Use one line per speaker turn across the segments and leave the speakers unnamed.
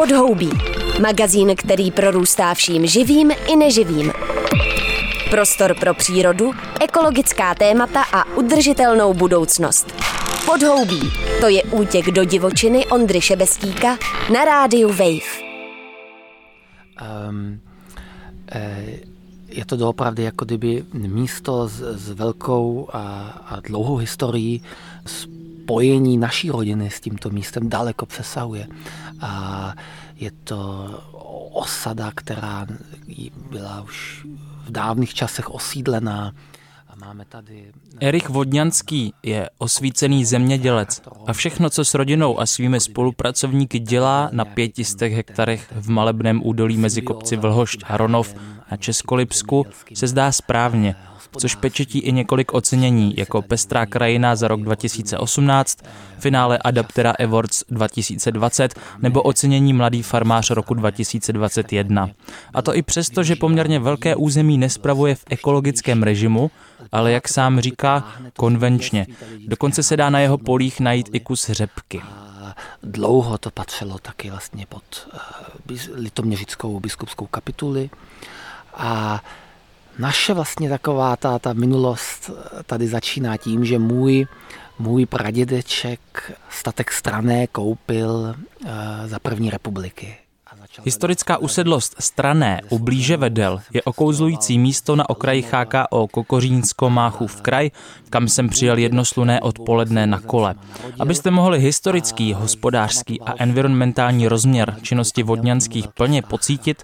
Podhoubí. Magazín, který prorůstá vším živým i neživým. Prostor pro přírodu, ekologická témata a udržitelnou budoucnost. Podhoubí. To je útěk do divočiny Ondry Šebestíka na rádiu Wave. Um,
je to doopravdy jako kdyby místo s, s velkou a, a dlouhou historií spojení naší rodiny s tímto místem daleko přesahuje. A je to osada, která byla už v dávných časech osídlená.
Máme tady... Erich Vodňanský je osvícený zemědělec a všechno, co s rodinou a svými spolupracovníky dělá na pětistech hektarech v malebném údolí mezi kopci Vlhošť a Ronov na Českolipsku, se zdá správně – což pečetí i několik ocenění, jako Pestrá krajina za rok 2018, finále Adaptera Awards 2020 nebo ocenění Mladý farmář roku 2021. A to i přesto, že poměrně velké území nespravuje v ekologickém režimu, ale jak sám říká, konvenčně. Dokonce se dá na jeho polích najít i kus řepky.
Dlouho to patřilo taky vlastně pod uh, litoměřickou biskupskou kapituli a naše vlastně taková ta, ta minulost tady začíná tím, že můj, můj pradědeček statek strané koupil uh, za první republiky.
Historická usedlost Strané u blíže Vedel je okouzlující místo na okraji HKO Kokořínsko Máchův kraj, kam jsem přijel jednosluné odpoledne na kole. Abyste mohli historický, hospodářský a environmentální rozměr činnosti vodňanských plně pocítit,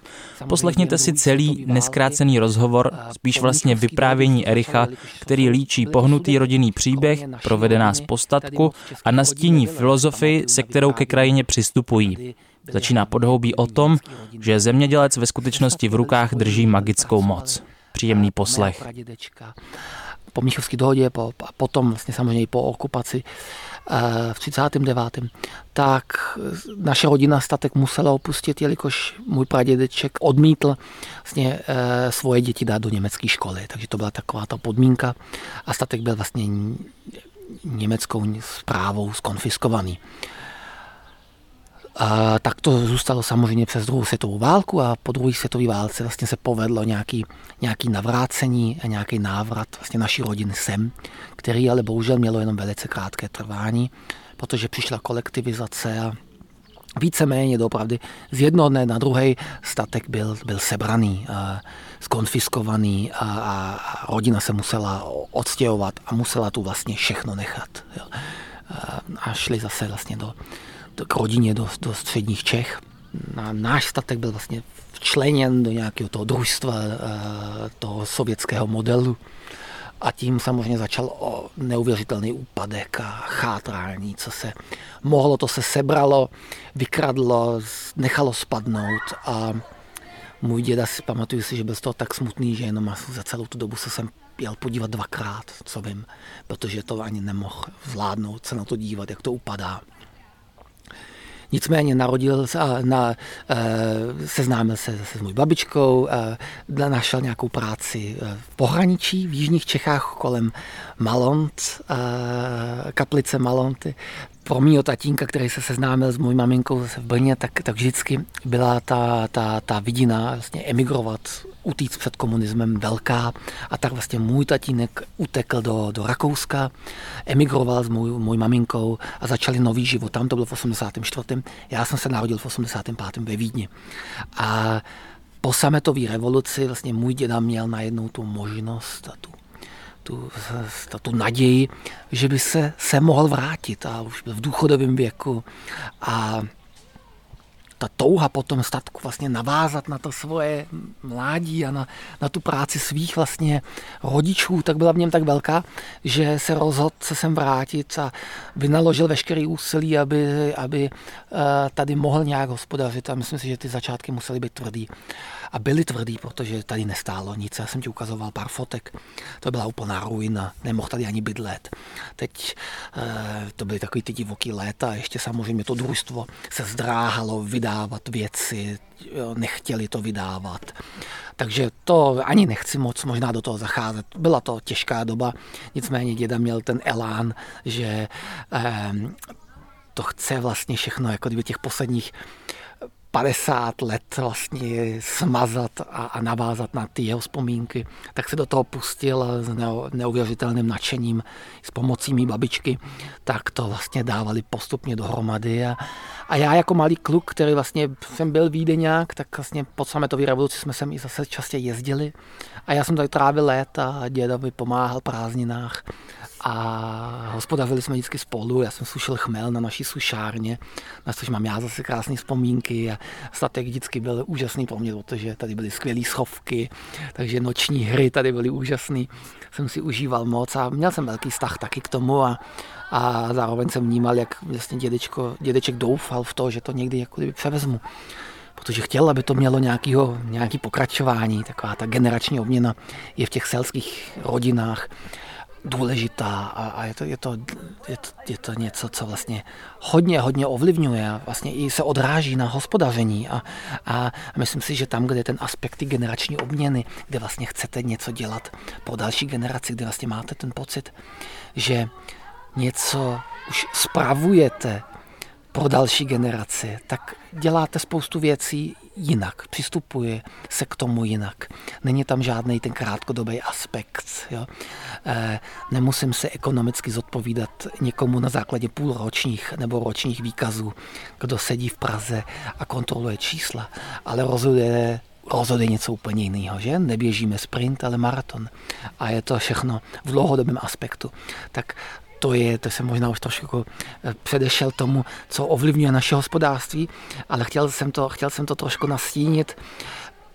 poslechněte si celý neskrácený rozhovor, spíš vlastně vyprávění Ericha, který líčí pohnutý rodinný příběh, provedená z postatku a nastíní filozofii, se kterou ke krajině přistupují. Začíná podhoubí o tom, že zemědělec ve skutečnosti v rukách drží magickou moc. Příjemný poslech.
Po Míchovské dohodě po, a potom vlastně samozřejmě i po okupaci eh, v 39. tak naše rodina statek musela opustit, jelikož můj pradědeček odmítl vlastně eh, svoje děti dát do německé školy. Takže to byla taková ta podmínka a statek byl vlastně německou zprávou skonfiskovaný. A tak to zůstalo samozřejmě přes druhou světovou válku a po druhé světové válce vlastně se povedlo nějaký, nějaký navrácení a nějaký návrat vlastně naší rodiny sem, který ale bohužel mělo jenom velice krátké trvání, protože přišla kolektivizace a víceméně dopravdy z jednoho dne na druhý statek byl, byl sebraný, a skonfiskovaný a, a rodina se musela odstěhovat a musela tu vlastně všechno nechat. Jo. A šli zase vlastně do, k rodině do, do středních Čech. A náš statek byl vlastně včleněn do nějakého toho družstva, eh, toho sovětského modelu. A tím samozřejmě začal o neuvěřitelný úpadek a chátrání, co se mohlo, to se sebralo, vykradlo, nechalo spadnout a můj děda si pamatuju si, že byl z toho tak smutný, že jenom za celou tu dobu se jsem jel podívat dvakrát, co vím, protože to ani nemohl zvládnout se na to dívat, jak to upadá. Nicméně narodil se, na, eh, seznámil se se s mojí babičkou, eh, našel nějakou práci eh, v pohraničí v jižních Čechách kolem Malont, kaplice Malonty, pro mýho tatínka, který se seznámil s mojí maminkou zase v Brně, tak, tak vždycky byla ta, ta, ta vidina vlastně emigrovat, utíct před komunismem velká. A tak vlastně můj tatínek utekl do, do Rakouska, emigroval s mojí, mojí maminkou a začali nový život. Tam to bylo v 84. Já jsem se narodil v 85. ve Vídni. A po sametové revoluci vlastně můj děda měl najednou tu možnost a tu tu, tu naději, že by se, se mohl vrátit a už byl v důchodovém věku. A ta touha po tom statku vlastně navázat na to svoje mládí a na, na tu práci svých vlastně rodičů, tak byla v něm tak velká, že se rozhodl se sem vrátit a vynaložil veškerý úsilí, aby, aby eh, tady mohl nějak hospodařit. A myslím si, že ty začátky musely být tvrdý a byly tvrdý, protože tady nestálo nic. Já jsem ti ukazoval pár fotek, to byla úplná ruina, nemohl tady ani bydlet. Teď e, to byly takový ty divoký léta, ještě samozřejmě to družstvo se zdráhalo vydávat věci, nechtěli to vydávat. Takže to ani nechci moc možná do toho zacházet. Byla to těžká doba, nicméně děda měl ten elán, že e, to chce vlastně všechno, jako kdyby těch posledních 50 let vlastně smazat a, a navázat na ty jeho vzpomínky, tak se do toho pustil s neuvěřitelným nadšením s pomocí mý babičky, tak to vlastně dávali postupně dohromady a, a já jako malý kluk, který vlastně jsem byl Vídeňák, tak vlastně po sametové revoluci jsme sem i zase častě jezdili a já jsem tady trávil léta a dědovi pomáhal prázdninách a hospodařili jsme vždycky spolu. Já jsem sušil chmel na naší sušárně, na což mám já zase krásné vzpomínky a statek vždycky byl úžasný pro mě, protože tady byly skvělé schovky, takže noční hry tady byly úžasné. Jsem si užíval moc a měl jsem velký vztah taky k tomu a, a zároveň jsem vnímal, jak vlastně dědečko, dědeček doufal v to, že to někdy jako kdyby převezmu. Protože chtěl, aby to mělo nějakýho, nějaký pokračování, taková ta generační obměna je v těch selských rodinách důležitá. A, a je, to, je, to, je, to, je to něco, co vlastně hodně, hodně ovlivňuje a vlastně i se odráží na hospodaření. A, a myslím si, že tam, kde je ten aspekt generační obměny, kde vlastně chcete něco dělat pro další generaci, kde vlastně máte ten pocit, že něco už spravujete pro další generaci, tak děláte spoustu věcí jinak, přistupuje se k tomu jinak. Není tam žádný ten krátkodobý aspekt. Jo. E, nemusím se ekonomicky zodpovídat někomu na základě půlročních nebo ročních výkazů, kdo sedí v Praze a kontroluje čísla, ale rozhoduje rozhoduje něco úplně jiného, že? Neběžíme sprint, ale maraton. A je to všechno v dlouhodobém aspektu. Tak to je, to jsem možná už trošku eh, předešel tomu, co ovlivňuje naše hospodářství, ale chtěl jsem to, chtěl jsem to trošku nastínit.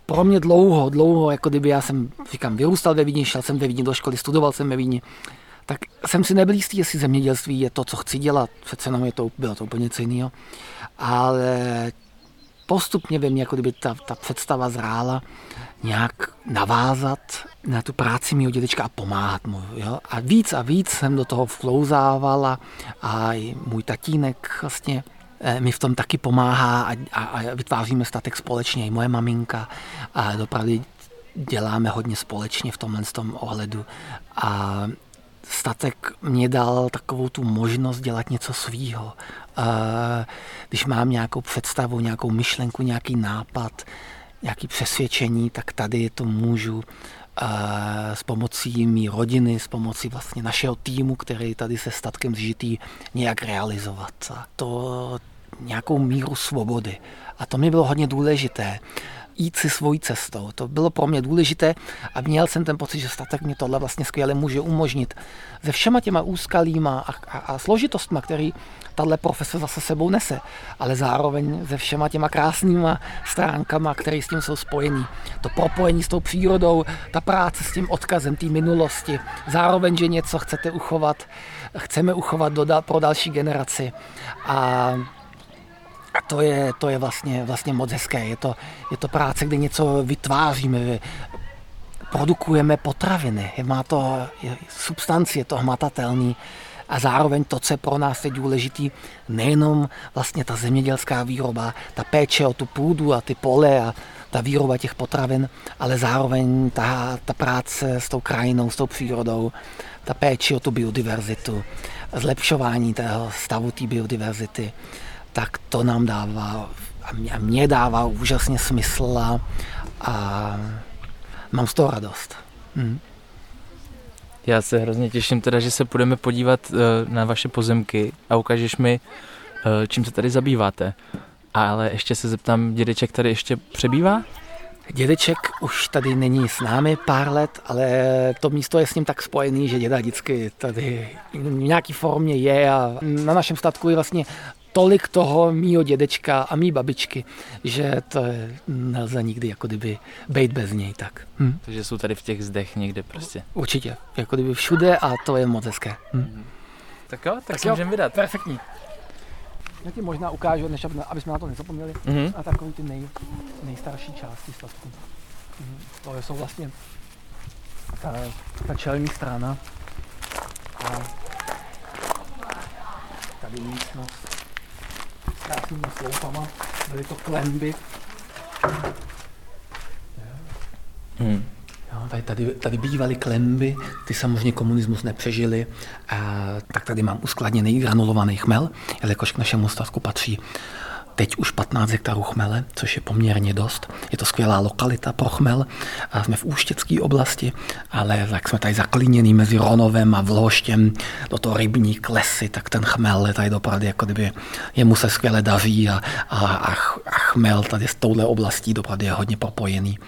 Pro mě dlouho, dlouho, jako kdyby já jsem, říkám, vyrůstal ve Vídni, šel jsem ve Vídni do školy, studoval jsem ve Vídni, tak jsem si nebyl jistý, jestli zemědělství je to, co chci dělat. Přece jenom je to, bylo to úplně něco jiného. Ale postupně ve mně, jako kdyby ta, ta představa zrála, nějak navázat na tu práci mého dědečka a pomáhat mu. Jo? A víc a víc jsem do toho vklouzával a, a i můj tatínek vlastně eh, mi v tom taky pomáhá a, a, a vytváříme statek společně, i moje maminka a dopravdy děláme hodně společně v tomhle tom ohledu a statek mě dal takovou tu možnost dělat něco svýho. Když mám nějakou představu, nějakou myšlenku, nějaký nápad, nějaké přesvědčení, tak tady to můžu s pomocí mý rodiny, s pomocí vlastně našeho týmu, který tady se statkem zžitý, nějak realizovat. A to nějakou míru svobody. A to mi bylo hodně důležité jít si svojí cestou. To bylo pro mě důležité a měl jsem ten pocit, že statek mě tohle vlastně skvěle může umožnit. Se všema těma úskalýma a, a, a složitostma, který tahle profese zase sebou nese, ale zároveň se všema těma krásnýma stránkama, které s tím jsou spojený. To propojení s tou přírodou, ta práce s tím odkazem té minulosti, zároveň, že něco chcete uchovat, chceme uchovat do, pro další generaci. A a to je, to je vlastně, vlastně moc hezké. Je to, je to práce, kde něco vytváříme, produkujeme potraviny. Má to je substanci, je to hmatatelný. A zároveň to, co je pro nás je důležitý, nejenom vlastně ta zemědělská výroba, ta péče o tu půdu a ty pole a ta výroba těch potravin, ale zároveň ta, ta práce s tou krajinou, s tou přírodou, ta péče o tu biodiverzitu, zlepšování toho stavu té biodiverzity tak to nám dává a mě dává úžasně smysl a, a mám z toho radost. Hmm.
Já se hrozně těším teda, že se budeme podívat uh, na vaše pozemky a ukážeš mi, uh, čím se tady zabýváte. Ale ještě se zeptám, dědeček tady ještě přebývá?
Dědeček už tady není s námi pár let, ale to místo je s ním tak spojený, že děda vždycky tady v nějaký formě je a na našem statku je vlastně tolik toho mýho dědečka a mý babičky, že to je, nelze nikdy jako kdyby být bez něj. Tak.
Hm. Takže jsou tady v těch zdech někde prostě.
Určitě, jako kdyby všude a to je moc hezké. Hm.
Tak jo, tak, tak se můžeme vydat.
Perfektní. Já ti možná ukážu, než aby, aby jsme na to nezapomněli, mm-hmm. a takový ty nej, nejstarší části statku. Mm, to jsou vlastně ta, ta čelní strana a tady místnost krásnými sloupama, byly to klemby. Hmm. Jo, tady, tady, tady bývaly klemby, ty samozřejmě komunismus nepřežili, a, tak tady mám uskladněný granulovaný chmel, jelikož k našemu statku patří teď už 15 hektarů chmele, což je poměrně dost. Je to skvělá lokalita pro chmel. A jsme v Úštěcké oblasti, ale jak jsme tady zaklíněný mezi Ronovem a Vloštěm, do toho rybník, lesy, tak ten chmel je tady dopravdy, jako kdyby jemu se skvěle daří a, a, a, a chmel tady s touhle oblastí dopravdy je hodně propojený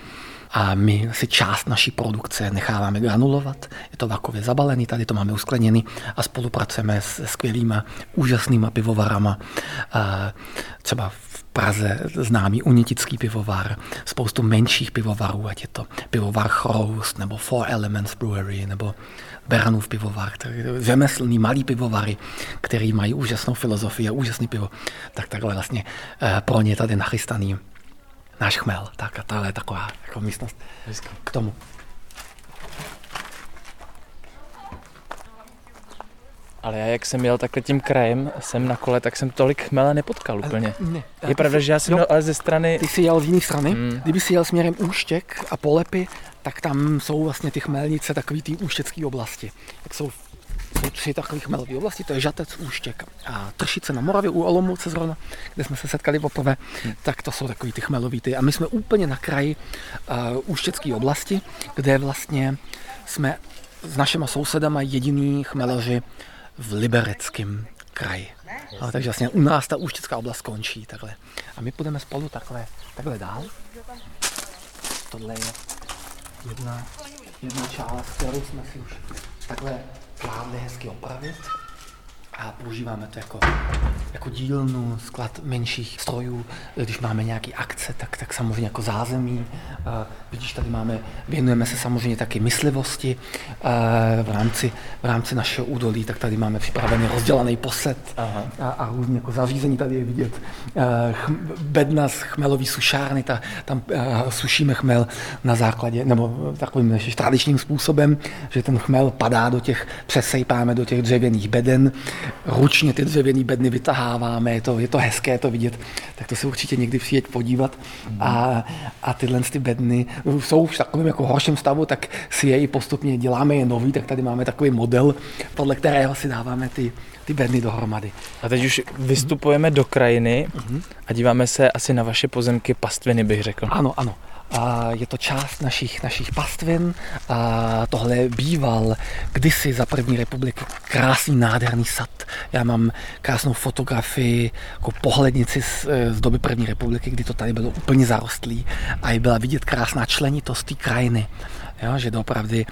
a my si část naší produkce necháváme granulovat. Je to vakově zabalený, tady to máme uskleněný a spolupracujeme s skvělýma, úžasnýma pivovarama. Třeba v Praze známý unitický pivovar, spoustu menších pivovarů, ať je to pivovar Chroust nebo Four Elements Brewery nebo Beranův pivovar, řemeslný malý pivovary, který mají úžasnou filozofii a úžasný pivo, tak takhle vlastně eh, pro ně tady nachystaný náš chmel. Tak a tohle je taková jako místnost k tomu.
Ale já, jak jsem jel takhle tím krajem, jsem na kole, tak jsem tolik chmele nepotkal úplně. Ne, je pravda, že já jsem měl ale ze strany...
Ty jsi jel z jiné strany. Hmm. Kdyby si jel směrem Úštěk a Polepy, tak tam jsou vlastně ty chmelnice, takový ty úštěcké oblasti. Jak jsou jsou tři takové chmelové oblasti, to je Žatec, Úštěk a Tršice na Moravě u Olomouce zrovna, kde jsme se setkali poprvé, hmm. tak to jsou takový ty chmelový ty. A my jsme úplně na kraji uh, Úštěcké oblasti, kde vlastně jsme s našimi sousedama jediný chmeleři v Libereckém kraji. No, takže vlastně u nás ta Úštěcká oblast končí takhle. A my půjdeme spolu takhle, takhle dál. Tohle je jedna, jedna část, kterou jsme si už takhle zvládli hezky opravit a používáme to jako, jako dílnu, sklad menších strojů. Když máme nějaké akce, tak, tak samozřejmě jako zázemí. Uh, vidíš, tady máme, věnujeme se samozřejmě taky myslivosti v, rámci, v rámci našeho údolí, tak tady máme připravený rozdělaný poset Aha. a, a různě jako zařízení tady je vidět. Chm, bedna z chmelový sušárny, ta, tam sušíme chmel na základě, nebo takovým než tradičním způsobem, že ten chmel padá do těch, přesejpáme do těch dřevěných beden, ručně ty dřevěné bedny vytaháváme, je to, je to hezké to vidět, tak to se určitě někdy přijeď podívat. A, a tyhle ty bedny jsou v takovém jako horším stavu, tak si je i postupně děláme je nový, tak tady máme takový model, podle kterého si dáváme ty, ty bedny dohromady.
A teď už vystupujeme do krajiny a díváme se asi na vaše pozemky pastviny, bych řekl.
Ano, ano. A je to část našich, našich pastvin. A tohle býval kdysi za první republiky krásný, nádherný sad. Já mám krásnou fotografii, jako pohlednici z, z doby první republiky, kdy to tady bylo úplně zarostlý a byla vidět krásná členitost té krajiny. Jo, že doopravdy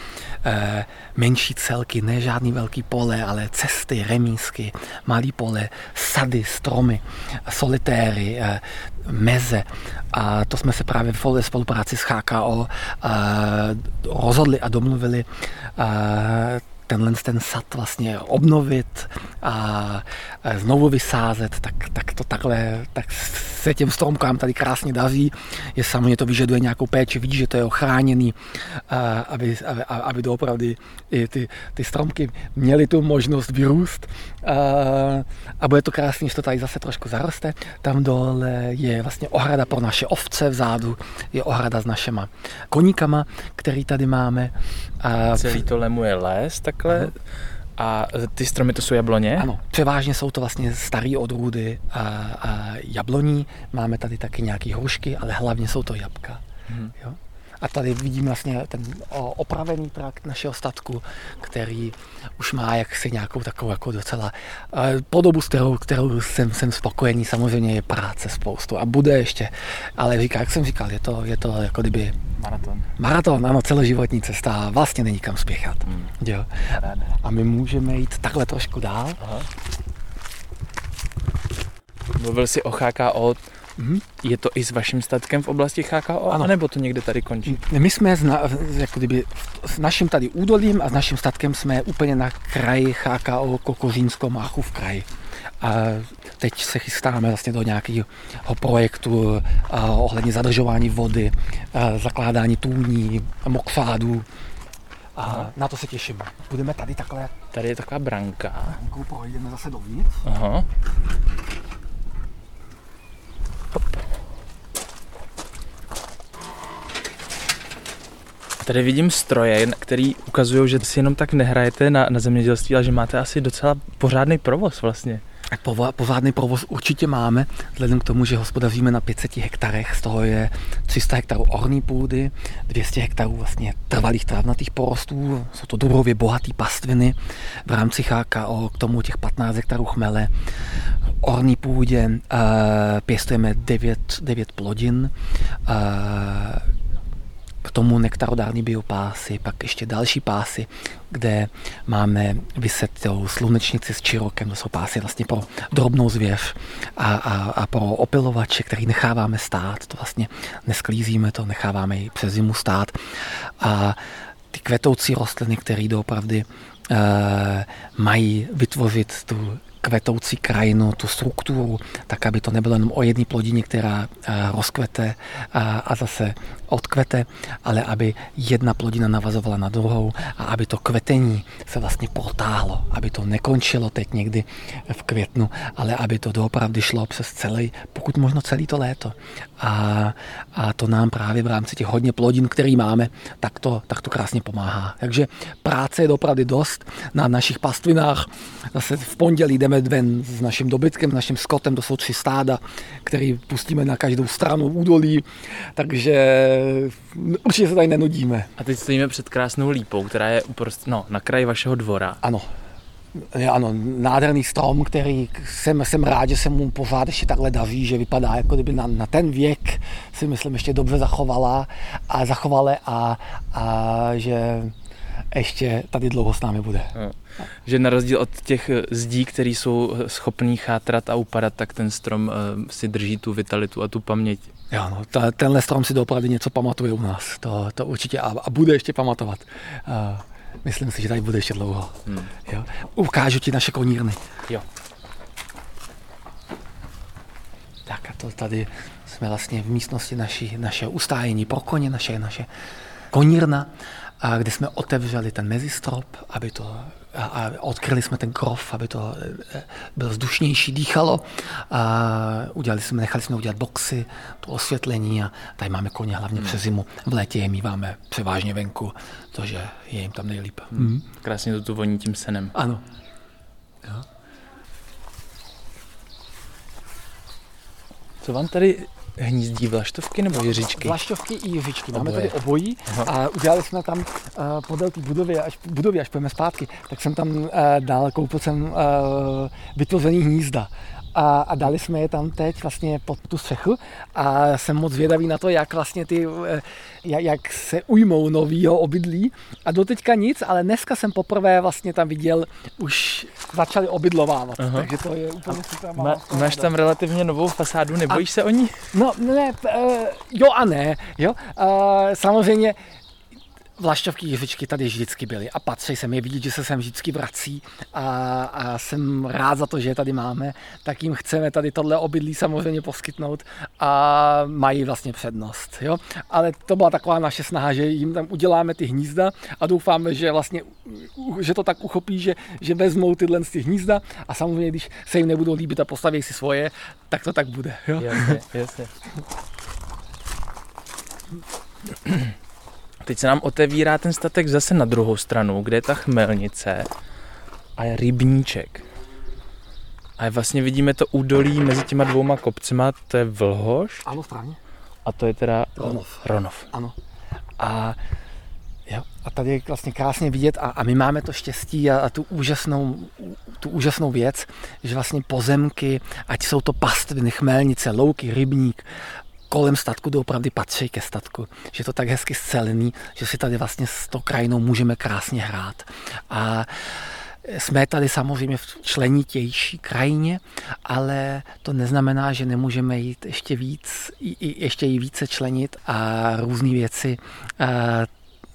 e, menší celky, ne žádný velký pole, ale cesty, remísky, malý pole, sady, stromy, solitéry, e, meze. A to jsme se právě v spolupráci s HKO e, rozhodli a domluvili e, tenhle ten sad vlastně obnovit a znovu vysázet, tak, tak to takhle, tak se těm stromkám tady krásně daří. Je samozřejmě to vyžaduje nějakou péči, vidíš, že to je ochráněný, aby, aby, aby doopravdy i ty, ty stromky měly tu možnost vyrůst. A bude to krásně, že to tady zase trošku zaroste. Tam dole je vlastně ohrada pro naše ovce, vzadu je ohrada s našima koníkama, který tady máme.
A Celý to lemuje les takhle. Ano. A ty stromy to jsou jabloně?
Ano, převážně jsou to vlastně staré odrůdy a, a jabloní. Máme tady taky nějaké hrušky, ale hlavně jsou to jabka. Hmm. Jo? A tady vidím vlastně ten opravený trakt našeho statku, který už má jaksi nějakou takovou jako docela podobu, s kterou, kterou jsem, jsem spokojený. Samozřejmě je práce spoustu a bude ještě. Ale říká, jak jsem říkal, je to, je to jako kdyby
Maraton.
Maraton, ano, celoživotní cesta a vlastně není kam spěchat. Hmm. Jo. A my můžeme jít takhle trošku dál. Aha.
Mluvil jsi o HKO, Mm-hmm. Je to i s vaším statkem v oblasti HKO, ano. nebo to někde tady končí?
My jsme s, na, jako kdyby, s naším tady údolím a s naším statkem jsme úplně na kraji HKO Kokořínsko Máchu v kraji. A teď se chystáme vlastně do nějakého projektu a, ohledně zadržování vody, a, zakládání tůní, mokfádů. A na to se těším. Budeme tady takhle.
Tady je taková branka.
Brankou projdeme zase dovnitř.
Aha. Tady vidím stroje, který ukazují, že si jenom tak nehrajete na, na zemědělství, ale že máte asi docela pořádný provoz vlastně.
Povádný provoz určitě máme, vzhledem k tomu, že hospodaříme na 500 hektarech, z toho je 300 hektarů orní půdy, 200 hektarů vlastně trvalých trávnatých porostů, jsou to druhově bohatý pastviny v rámci HKO, k tomu těch 15 hektarů chmele, orní půdě pěstujeme 9, 9 plodin, k tomu nektarodární biopásy, pak ještě další pásy, kde máme vysetou slunečnici s čirokem, to jsou pásy vlastně pro drobnou zvěř a, a, a pro opilovače, který necháváme stát, to vlastně nesklízíme to, necháváme ji přes zimu stát. A ty kvetoucí rostliny, které doopravdy e, mají vytvořit tu kvetoucí krajinu, tu strukturu, tak aby to nebylo jenom o jedné plodině, která eh, rozkvete a zase odkvete, ale aby jedna plodina navazovala na druhou a aby to kvetení se vlastně protáhlo, aby to nekončilo teď někdy v květnu, ale aby to doopravdy šlo přes celý, pokud možno celý to léto. A, a to nám právě v rámci těch hodně plodin, který máme, tak to, tak to krásně pomáhá. Takže práce je opravdu dost na našich pastvinách. Zase v pondělí jdeme ven s naším dobytkem, s naším skotem, to jsou tři stáda, který pustíme na každou stranu údolí, takže určitě se tady nenudíme.
A teď stojíme před krásnou lípou, která je uprost, no, na kraji vašeho dvora.
Ano. Je, ano, nádherný strom, který jsem, jsem rád, že se mu pořád ještě takhle daří, že vypadá jako kdyby na, na ten věk si myslím ještě dobře zachovala a zachovala a, a že ještě tady dlouho s námi bude. No.
Že na rozdíl od těch zdí, které jsou schopný chátrat a upadat, tak ten strom uh, si drží tu vitalitu a tu paměť.
Jo, no, ta, tenhle strom si opravdu něco pamatuje u nás. To, to určitě a, a bude ještě pamatovat. Uh, myslím si, že tady bude ještě dlouho. Hmm. Jo. Ukážu ti naše konírny.
Jo.
Tak a to tady jsme vlastně v místnosti naší, naše ustájení pro koně, naše, naše konírna a kde jsme otevřeli ten mezistrop, aby to a, a odkryli jsme ten krov, aby to e, bylo vzdušnější, dýchalo. A udělali jsme, nechali jsme udělat boxy, to osvětlení a tady máme koně hlavně hmm. přes zimu. V létě je míváme převážně venku, protože je jim tam nejlíp.
Hmm. Hmm. Krásně to tu voní tím senem.
Ano. Jo.
Co vám tady hnízdí vlaštovky nebo jiřičky?
Vlaštovky i jiřičky. Máme tady obojí a udělali jsme tam uh, podél té budovy, až, budovy, až půjdeme zpátky, tak jsem tam uh, dál, koupil jsem uh, vytvořený hnízda a, a dali jsme je tam teď vlastně pod tu střechu a jsem moc zvědavý na to, jak vlastně ty, eh, jak se ujmou novýho obydlí a doteďka nic, ale dneska jsem poprvé vlastně tam viděl, už začali obydlovávat, Aha. takže to je úplně super.
Má, máš tam relativně novou fasádu, nebojíš a, se o ní?
No ne, uh, jo a ne, jo. Uh, samozřejmě Vlašťovky jiřičky tady vždycky byly a patří se mi vidět, že se sem vždycky vrací a, a jsem rád za to, že je tady máme, tak jim chceme tady tohle obydlí samozřejmě poskytnout a mají vlastně přednost. Jo? Ale to byla taková naše snaha, že jim tam uděláme ty hnízda a doufáme, že vlastně že to tak uchopí, že, že vezmou tyhle z těch hnízda a samozřejmě, když se jim nebudou líbit a postaví si svoje, tak to tak bude. Jo?
Jasně, jasně. Teď se nám otevírá ten statek zase na druhou stranu, kde je ta chmelnice a je rybníček. A vlastně vidíme to údolí mezi těma dvouma kopcema, to je Vlhoš.
Ano, správně.
A to je teda
Ronov.
Ronov.
Ano. A, jo, a tady je vlastně krásně vidět a, a my máme to štěstí a, a tu, úžasnou, tu úžasnou věc, že vlastně pozemky, ať jsou to pastviny, chmelnice, louky, rybník, kolem statku doopravdy patří ke statku. Že je to tak hezky scelený, že si tady vlastně s tou krajinou můžeme krásně hrát. A jsme tady samozřejmě v členitější krajině, ale to neznamená, že nemůžeme jít ještě víc, ještě i více členit a různé věci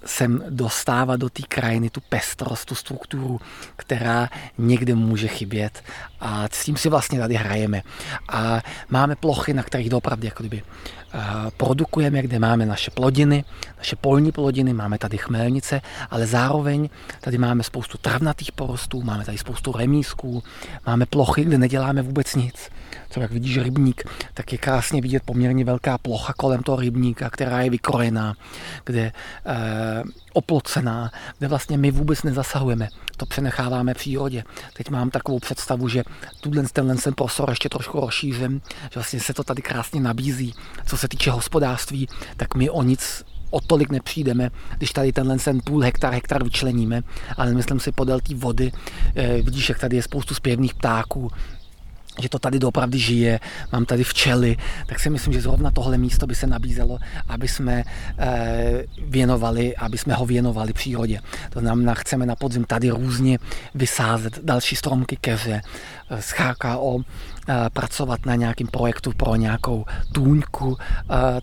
sem dostávat do té krajiny tu pestrost, tu strukturu, která někde může chybět a s tím si vlastně tady hrajeme. A máme plochy, na kterých opravdu jako kdyby eh, produkujeme, kde máme naše plodiny, naše polní plodiny, máme tady chmelnice, ale zároveň tady máme spoustu travnatých porostů, máme tady spoustu remísků, máme plochy, kde neděláme vůbec nic. Co jak vidíš rybník, tak je krásně vidět poměrně velká plocha kolem toho rybníka, která je vykrojená, kde eh, oplocená, kde vlastně my vůbec nezasahujeme. To přenecháváme přírodě. Teď mám takovou představu, že tuhle tenhle ten prostor ještě trošku rozšířím, že vlastně se to tady krásně nabízí. Co se týče hospodářství, tak my o nic o tolik nepřijdeme, když tady tenhle ten půl hektar, hektar vyčleníme, ale myslím si podél té vody, eh, vidíš, jak tady je spoustu zpěvných ptáků, že to tady doopravdy žije, mám tady včely, tak si myslím, že zrovna tohle místo by se nabízelo, aby jsme eh, věnovali, aby jsme ho věnovali přírodě. To znamená, chceme na podzim tady různě vysázet další stromky keře, eh, z HKO eh, pracovat na nějakém projektu pro nějakou tůňku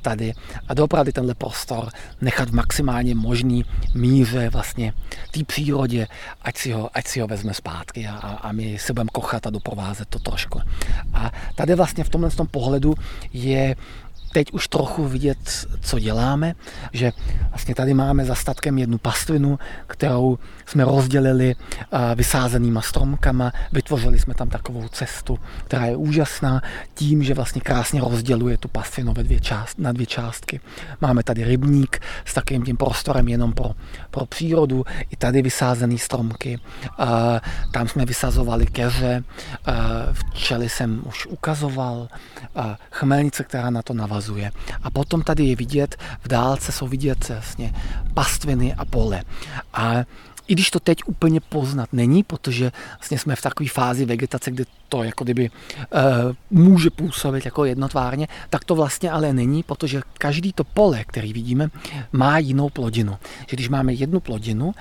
tady a doopravdy tenhle prostor nechat v maximálně možný míře vlastně té přírodě, ať si ho, ať si ho vezme zpátky a, a my se budeme kochat a doprovázet to trošku. A tady vlastně v tomhle tom pohledu je teď už trochu vidět, co děláme, že vlastně tady máme za statkem jednu pastvinu, kterou jsme rozdělili vysázenýma stromkama, vytvořili jsme tam takovou cestu, která je úžasná tím, že vlastně krásně rozděluje tu pastvinu ve dvě část, na dvě částky. Máme tady rybník s takovým tím prostorem jenom pro, pro přírodu, i tady vysázený stromky, tam jsme vysazovali keře, včely jsem už ukazoval, chmelnice, která na to navazuje ukazuje. A potom tady je vidět, v dálce jsou vidět vlastně pastviny a pole. A i když to teď úplně poznat není, protože vlastně jsme v takové fázi vegetace, kde to jako kdyby uh, může působit jako jednotvárně, tak to vlastně ale není, protože každý to pole, který vidíme, má jinou plodinu. Že když máme jednu plodinu, uh,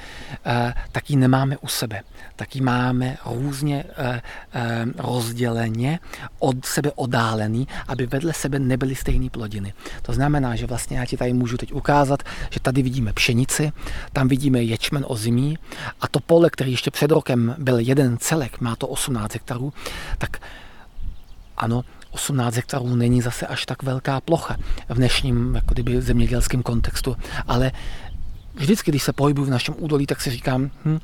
tak ji nemáme u sebe. Tak ji máme různě uh, uh, rozděleně, od sebe oddálený, aby vedle sebe nebyly stejné plodiny. To znamená, že vlastně já ti tady můžu teď ukázat, že tady vidíme pšenici, tam vidíme ječmen ozimí a to pole, který ještě před rokem byl jeden celek, má to 18 hektarů, tak ano, 18 hektarů není zase až tak velká plocha v dnešním jako kdyby, zemědělském kontextu, ale vždycky, když se pohybuju v našem údolí, tak si říkám, hm,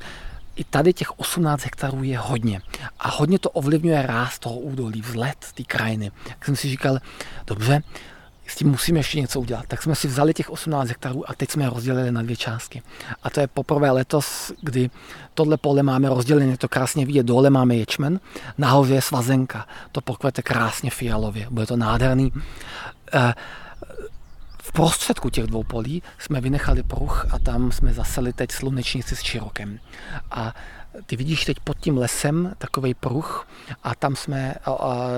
i tady těch 18 hektarů je hodně. A hodně to ovlivňuje ráz toho údolí, vzhled té krajiny. Tak jsem si říkal, dobře, s tím musíme ještě něco udělat. Tak jsme si vzali těch 18 hektarů a teď jsme je rozdělili na dvě částky. A to je poprvé letos, kdy tohle pole máme rozdělené, to krásně vidět, dole máme ječmen, nahoře je svazenka, to pokvete krásně fialově, bude to nádherný. Eh, v prostředku těch dvou polí jsme vynechali pruh a tam jsme zaseli teď slunečnici s čirokem. A ty vidíš teď pod tím lesem takový pruh a tam jsme a, a,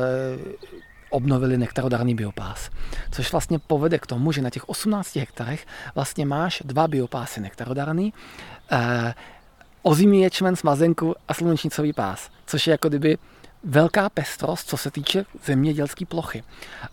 obnovili nektarodarný biopás. Což vlastně povede k tomu, že na těch 18 hektarech vlastně máš dva biopásy nektarodarný, eh, ozimý ječmen, smazenku a slunečnicový pás, což je jako kdyby velká pestrost, co se týče zemědělské plochy.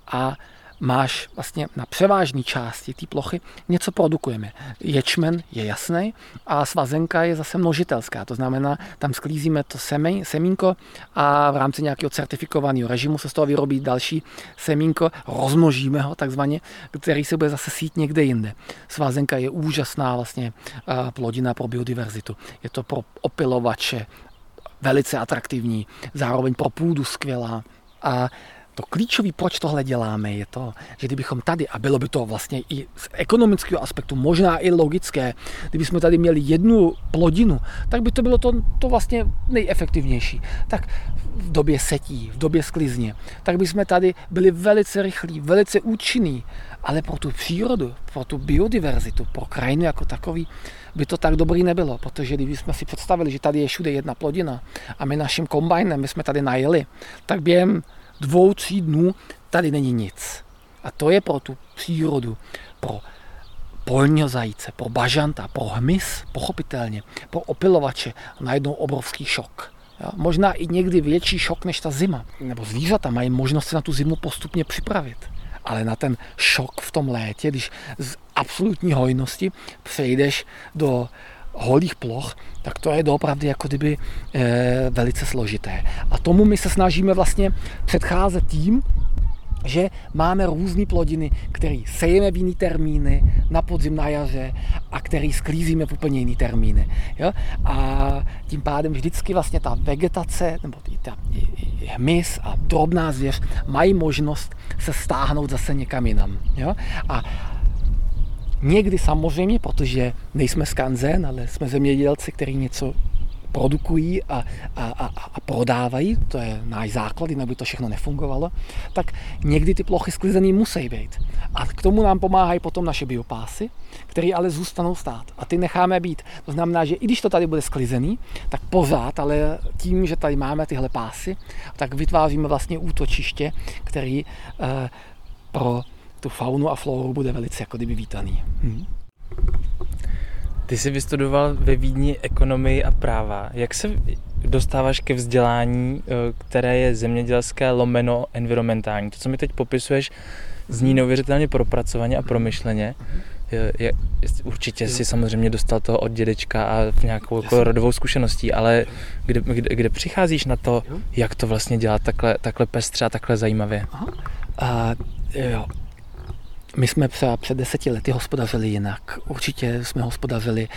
A máš vlastně na převážné části té plochy něco produkujeme. Ječmen je jasný a svazenka je zase množitelská, to znamená, tam sklízíme to semej, semínko a v rámci nějakého certifikovaného režimu se z toho vyrobí další semínko, rozmnožíme ho takzvaně, který se bude zase sít někde jinde. Svazenka je úžasná vlastně plodina pro biodiverzitu. Je to pro opilovače velice atraktivní, zároveň pro půdu skvělá. A to klíčové, proč tohle děláme, je to, že kdybychom tady, a bylo by to vlastně i z ekonomického aspektu, možná i logické, kdybychom tady měli jednu plodinu, tak by to bylo to, to vlastně nejefektivnější. Tak v době setí, v době sklizně, tak bychom tady byli velice rychlí, velice účinní, ale pro tu přírodu, pro tu biodiverzitu, pro krajinu jako takový, by to tak dobrý nebylo, protože kdybychom si představili, že tady je všude jedna plodina a my naším kombajnem, my jsme tady najeli, tak během dvou, tří dnů tady není nic. A to je pro tu přírodu, pro polního zajíce, pro bažanta, pro hmyz, pochopitelně, pro opilovače najednou obrovský šok. Možná i někdy větší šok než ta zima. Nebo zvířata mají možnost se na tu zimu postupně připravit. Ale na ten šok v tom létě, když z absolutní hojnosti přejdeš do holých ploch, tak to je doopravdy jako kdyby e, velice složité. A tomu my se snažíme vlastně předcházet tím, že máme různé plodiny, které sejeme v jiný termíny, na podzim, na jaře a který sklízíme v úplně jiný termíny. Jo? A tím pádem vždycky vlastně ta vegetace, nebo ta hmyz a drobná zvěř mají možnost se stáhnout zase někam jinam. Jo? A Někdy samozřejmě, protože nejsme skanzen, ale jsme zemědělci, kteří něco produkují a, a, a, a prodávají, to je náš základ, jinak by to všechno nefungovalo, tak někdy ty plochy sklizený musí být. A k tomu nám pomáhají potom naše biopásy, které ale zůstanou stát. A ty necháme být. To znamená, že i když to tady bude sklizený, tak pořád, ale tím, že tady máme tyhle pásy, tak vytváříme vlastně útočiště, který eh, pro tu faunu a floru bude velice jako kdyby vítaný. Hmm.
Ty jsi vystudoval ve Vídni ekonomii a práva. Jak se dostáváš ke vzdělání, eh, které je zemědělské lomeno environmentální? To, co mi teď popisuješ, zní neuvěřitelně propracovaně a promyšleně. Je, je, určitě si samozřejmě dostal to od dědečka a v nějakou jako rodovou zkušeností, ale kde, kde, kde přicházíš na to, jak to vlastně dělat takhle, takhle pestře a takhle zajímavě? Aha.
A, jo, my jsme třeba před deseti lety hospodařili jinak. Určitě jsme hospodařili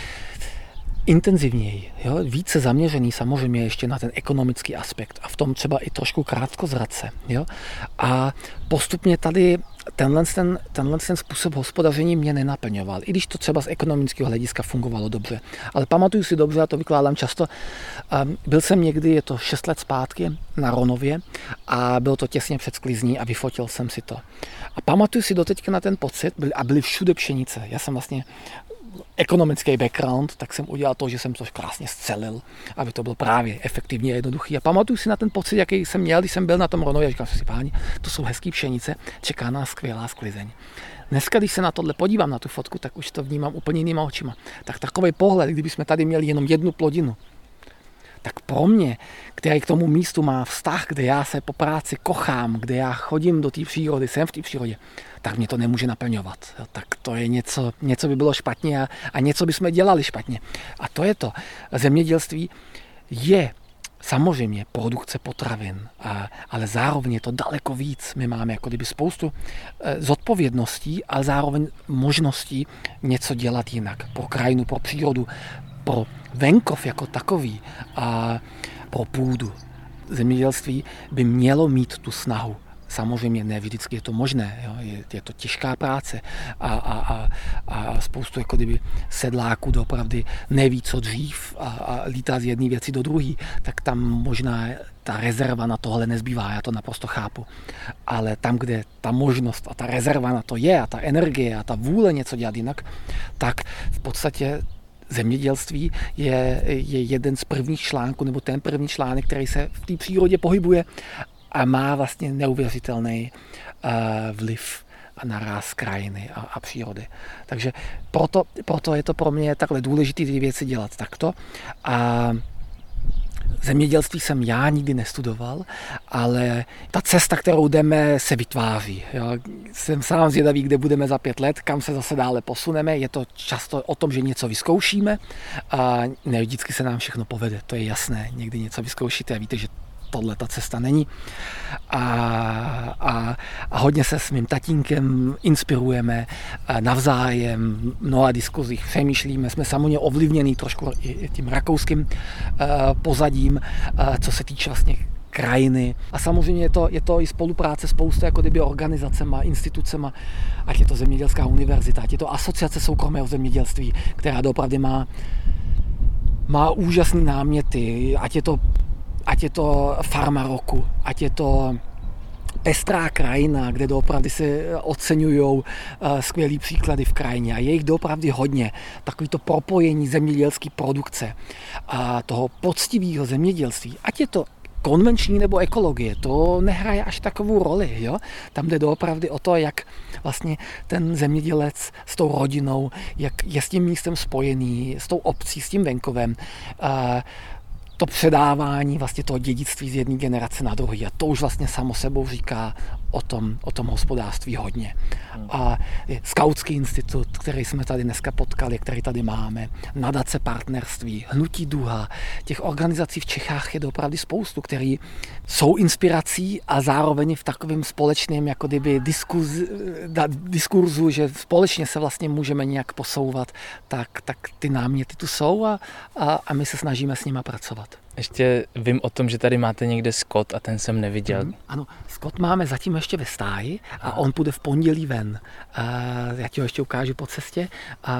intenzivněji, jo? více zaměřený samozřejmě ještě na ten ekonomický aspekt a v tom třeba i trošku krátkozradce. Jo? A postupně tady tenhle, ten, tenhle ten způsob hospodaření mě nenaplňoval, i když to třeba z ekonomického hlediska fungovalo dobře. Ale pamatuju si dobře, a to vykládám často, um, byl jsem někdy, je to 6 let zpátky, na Ronově a bylo to těsně před sklizní a vyfotil jsem si to. A pamatuju si doteďka na ten pocit, a byly všude pšenice. Já jsem vlastně ekonomický background, tak jsem udělal to, že jsem to krásně scelil, aby to bylo právě efektivně a jednoduchý. A pamatuju si na ten pocit, jaký jsem měl, když jsem byl na tom Ronově říkal jsem si, páni, to jsou hezký pšenice, čeká nás skvělá sklizeň. Dneska, když se na tohle podívám, na tu fotku, tak už to vnímám úplně jinýma očima. Tak takový pohled, kdyby jsme tady měli jenom jednu plodinu, tak pro mě, který k tomu místu má vztah, kde já se po práci kochám, kde já chodím do té přírody, jsem v té přírodě, tak mě to nemůže naplňovat. Tak to je něco, něco by bylo špatně a, a něco bychom dělali špatně. A to je to. Zemědělství je samozřejmě produkce potravin, a, ale zároveň je to daleko víc. My máme jako kdyby spoustu e, zodpovědností, ale zároveň možností něco dělat jinak. Pro krajinu, pro přírodu, pro venkov jako takový a pro půdu. Zemědělství by mělo mít tu snahu Samozřejmě ne vždycky je to možné, jo? Je, je to těžká práce a, a, a, a spoustu jako kdyby sedláků doopravdy neví, co dřív a, a lítá z jedné věci do druhé, tak tam možná ta rezerva na tohle nezbývá, já to naprosto chápu. Ale tam, kde ta možnost a ta rezerva na to je a ta energie a ta vůle něco dělat jinak, tak v podstatě zemědělství je, je jeden z prvních článků, nebo ten první článek, který se v té přírodě pohybuje a má vlastně neuvěřitelný uh, vliv na ráz krajiny a, a přírody. Takže proto, proto je to pro mě takhle důležité ty věci dělat takto. A Zemědělství jsem já nikdy nestudoval, ale ta cesta, kterou jdeme, se vytváří. Jo. Jsem sám zvědavý, kde budeme za pět let, kam se zase dále posuneme. Je to často o tom, že něco vyzkoušíme a ne vždycky se nám všechno povede. To je jasné. Někdy něco vyzkoušíte a víte, že tohle ta cesta není. A, a, a hodně se s mým tatínkem inspirujeme navzájem, mnoha diskuzích přemýšlíme, jsme samozřejmě ovlivněni trošku i tím rakouským pozadím, co se týče vlastně krajiny. A samozřejmě je to, je to i spolupráce spousta jako kdyby organizacema, institucema, ať je to Zemědělská univerzita, ať je to Asociace soukromého zemědělství, která opravdu má má úžasné náměty, ať je to ať je to farma roku, ať je to pestrá krajina, kde doopravdy se oceňují eh, skvělý příklady v krajině a je jich doopravdy hodně. Takový to propojení zemědělské produkce a toho poctivého zemědělství, ať je to konvenční nebo ekologie, to nehraje až takovou roli. Jo? Tam jde doopravdy o to, jak vlastně ten zemědělec s tou rodinou, jak je s tím místem spojený, s tou obcí, s tím venkovem. To předávání vlastně toho dědictví z jedné generace na druhý. A to už vlastně samo sebou říká o tom, o tom hospodářství hodně. A Skautský institut, který jsme tady dneska potkali, který tady máme, nadace partnerství, hnutí duha, těch organizací v Čechách je opravdu spoustu, které jsou inspirací a zároveň v takovém společném jako kdyby diskuz, diskurzu, že společně se vlastně můžeme nějak posouvat, tak, tak ty náměty tu jsou a, a, a my se snažíme s nima pracovat.
Ještě vím o tom, že tady máte někde Scott a ten jsem neviděl. Mm,
ano, Scott máme zatím ještě ve stáji a on půjde v pondělí ven. A já ti ho ještě ukážu po cestě. A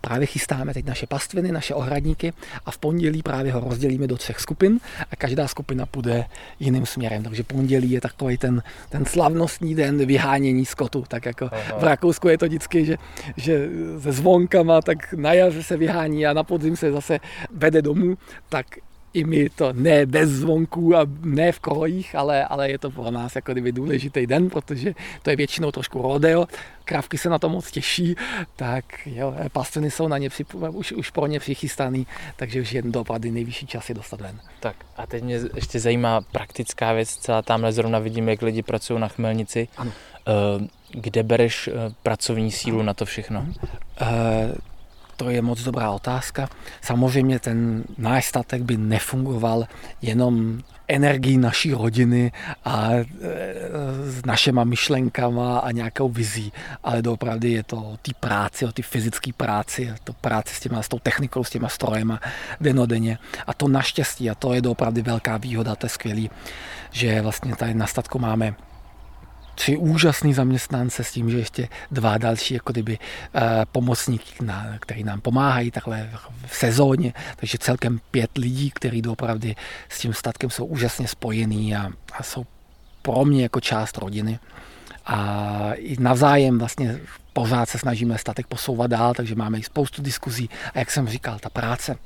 právě chystáme teď naše pastviny, naše ohradníky a v pondělí právě ho rozdělíme do třech skupin a každá skupina půjde jiným směrem. Takže pondělí je takový ten, ten slavnostní den vyhánění skotu. Tak jako Aha. v Rakousku je to vždycky, že, že se zvonkama tak na jaře se vyhání a na podzim se zase vede domů, tak i my to ne bez zvonků a ne v kolejích, ale, ale je to pro nás jako kdyby důležitý den, protože to je většinou trošku rodeo, krávky se na to moc těší, tak jo, pastviny jsou na ně přip, už, už pro ně přichystaný, takže už je dopady nejvyšší časy dostat ven.
Tak a teď mě ještě zajímá praktická věc, celá tamhle zrovna vidím, jak lidi pracují na chmelnici. Ano. Eh, kde bereš eh, pracovní sílu na to všechno? Uh,
to je moc dobrá otázka. Samozřejmě ten náš statek by nefungoval jenom energií naší rodiny a e, s našima myšlenkama a nějakou vizí, ale doopravdy je to o té práci, o té fyzické práci, to práci s, těma, s tou technikou, s těma strojema denodenně. A to naštěstí, a to je doopravdy velká výhoda, to je skvělý, že vlastně tady na statku máme úžasný zaměstnance s tím, že ještě dva další jako kdyby uh, pomocníky, na, který nám pomáhají takhle v sezóně, takže celkem pět lidí, kteří doopravdy s tím statkem jsou úžasně spojení a, a jsou pro mě jako část rodiny. A i navzájem vlastně pořád se snažíme statek posouvat dál, takže máme i spoustu diskuzí. A jak jsem říkal, ta práce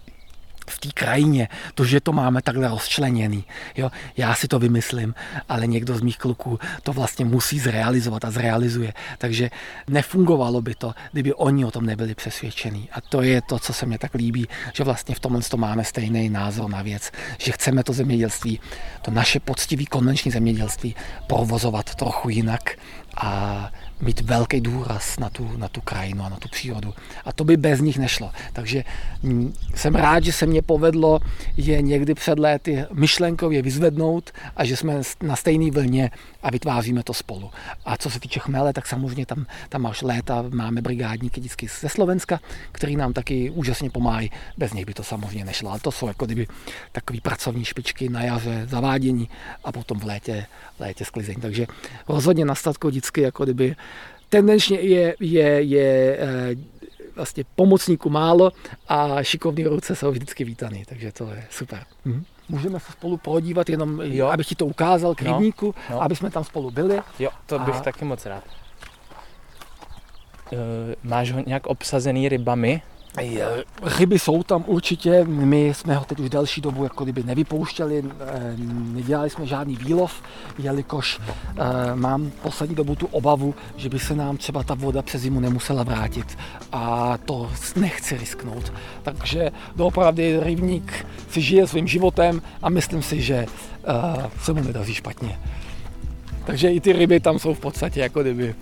v té krajině, to, že to máme takhle rozčleněný. Jo? Já si to vymyslím, ale někdo z mých kluků to vlastně musí zrealizovat a zrealizuje. Takže nefungovalo by to, kdyby oni o tom nebyli přesvědčení. A to je to, co se mě tak líbí, že vlastně v tomhle to máme stejný názor na věc, že chceme to zemědělství, to naše poctivý konvenční zemědělství provozovat trochu jinak a mít velký důraz na tu, na tu krajinu a na tu přírodu. A to by bez nich nešlo. Takže mm, jsem rád, že se mě povedlo je někdy před léty myšlenkově vyzvednout a že jsme na stejné vlně a vytváříme to spolu. A co se týče chmele, tak samozřejmě tam, tam až léta máme brigádníky vždycky ze Slovenska, který nám taky úžasně pomáhají. Bez nich by to samozřejmě nešlo. Ale to jsou jako kdyby takový pracovní špičky na jaře, zavádění a potom v létě, v létě sklizení. Takže rozhodně na statku vždycky jako kdyby tendenčně je, je, je eh, vlastně pomocníků málo a šikovní ruce jsou vždycky vítaný, takže to je super. Mhm. Můžeme se spolu podívat, jenom jo. abych ti to ukázal k no, rybníku, no. aby jsme tam spolu byli.
Jo, to bych a... taky moc rád. Uh, máš ho nějak obsazený rybami?
Ryby jsou tam určitě, my jsme ho teď už delší dobu jako kdyby nevypouštěli, eh, nedělali jsme žádný výlov, jelikož eh, mám poslední dobu tu obavu, že by se nám třeba ta voda přes zimu nemusela vrátit a to nechci risknout. Takže doopravdy rybník si žije svým životem a myslím si, že se mu nedaří špatně. Takže i ty ryby tam jsou v podstatě jako kdyby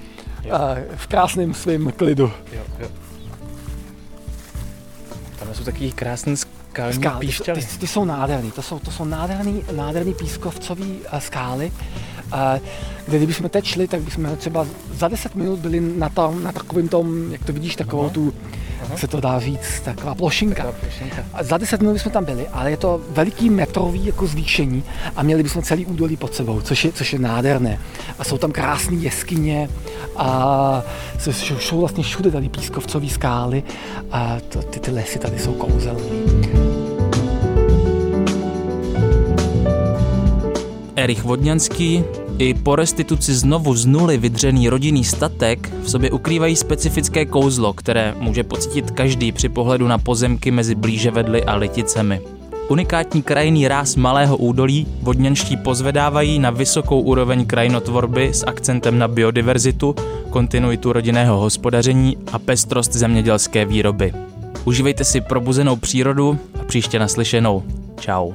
v krásném svém klidu. Jo, jo.
Tam jsou takový krásný skalní Skal,
píšťaly. Ty, ty, ty, jsou nádherný, to jsou, to jsou nádherný, nádherný pískovcový uh, skály, uh, kde kdybychom teď šli, tak bychom třeba za 10 minut byli na, tom, na takovém tom, jak to vidíš, takovou tu Aha. se to dá říct, taková plošinka. A za 10 minut jsme tam byli, ale je to veliký metrový jako zvýšení a měli bychom celý údolí pod sebou, což je, což je nádherné. A jsou tam krásné jeskyně a jsou vlastně všude tady pískovcové skály a to, ty, ty lesy tady jsou kouzelné.
Erich Vodňanský i po restituci znovu z nuly vydřený rodinný statek v sobě ukrývají specifické kouzlo, které může pocítit každý při pohledu na pozemky mezi blíže vedly a Liticemi. Unikátní krajinný ráz malého údolí vodňanští pozvedávají na vysokou úroveň krajinotvorby s akcentem na biodiverzitu, kontinuitu rodinného hospodaření a pestrost zemědělské výroby. Užívejte si probuzenou přírodu a příště naslyšenou. Ciao.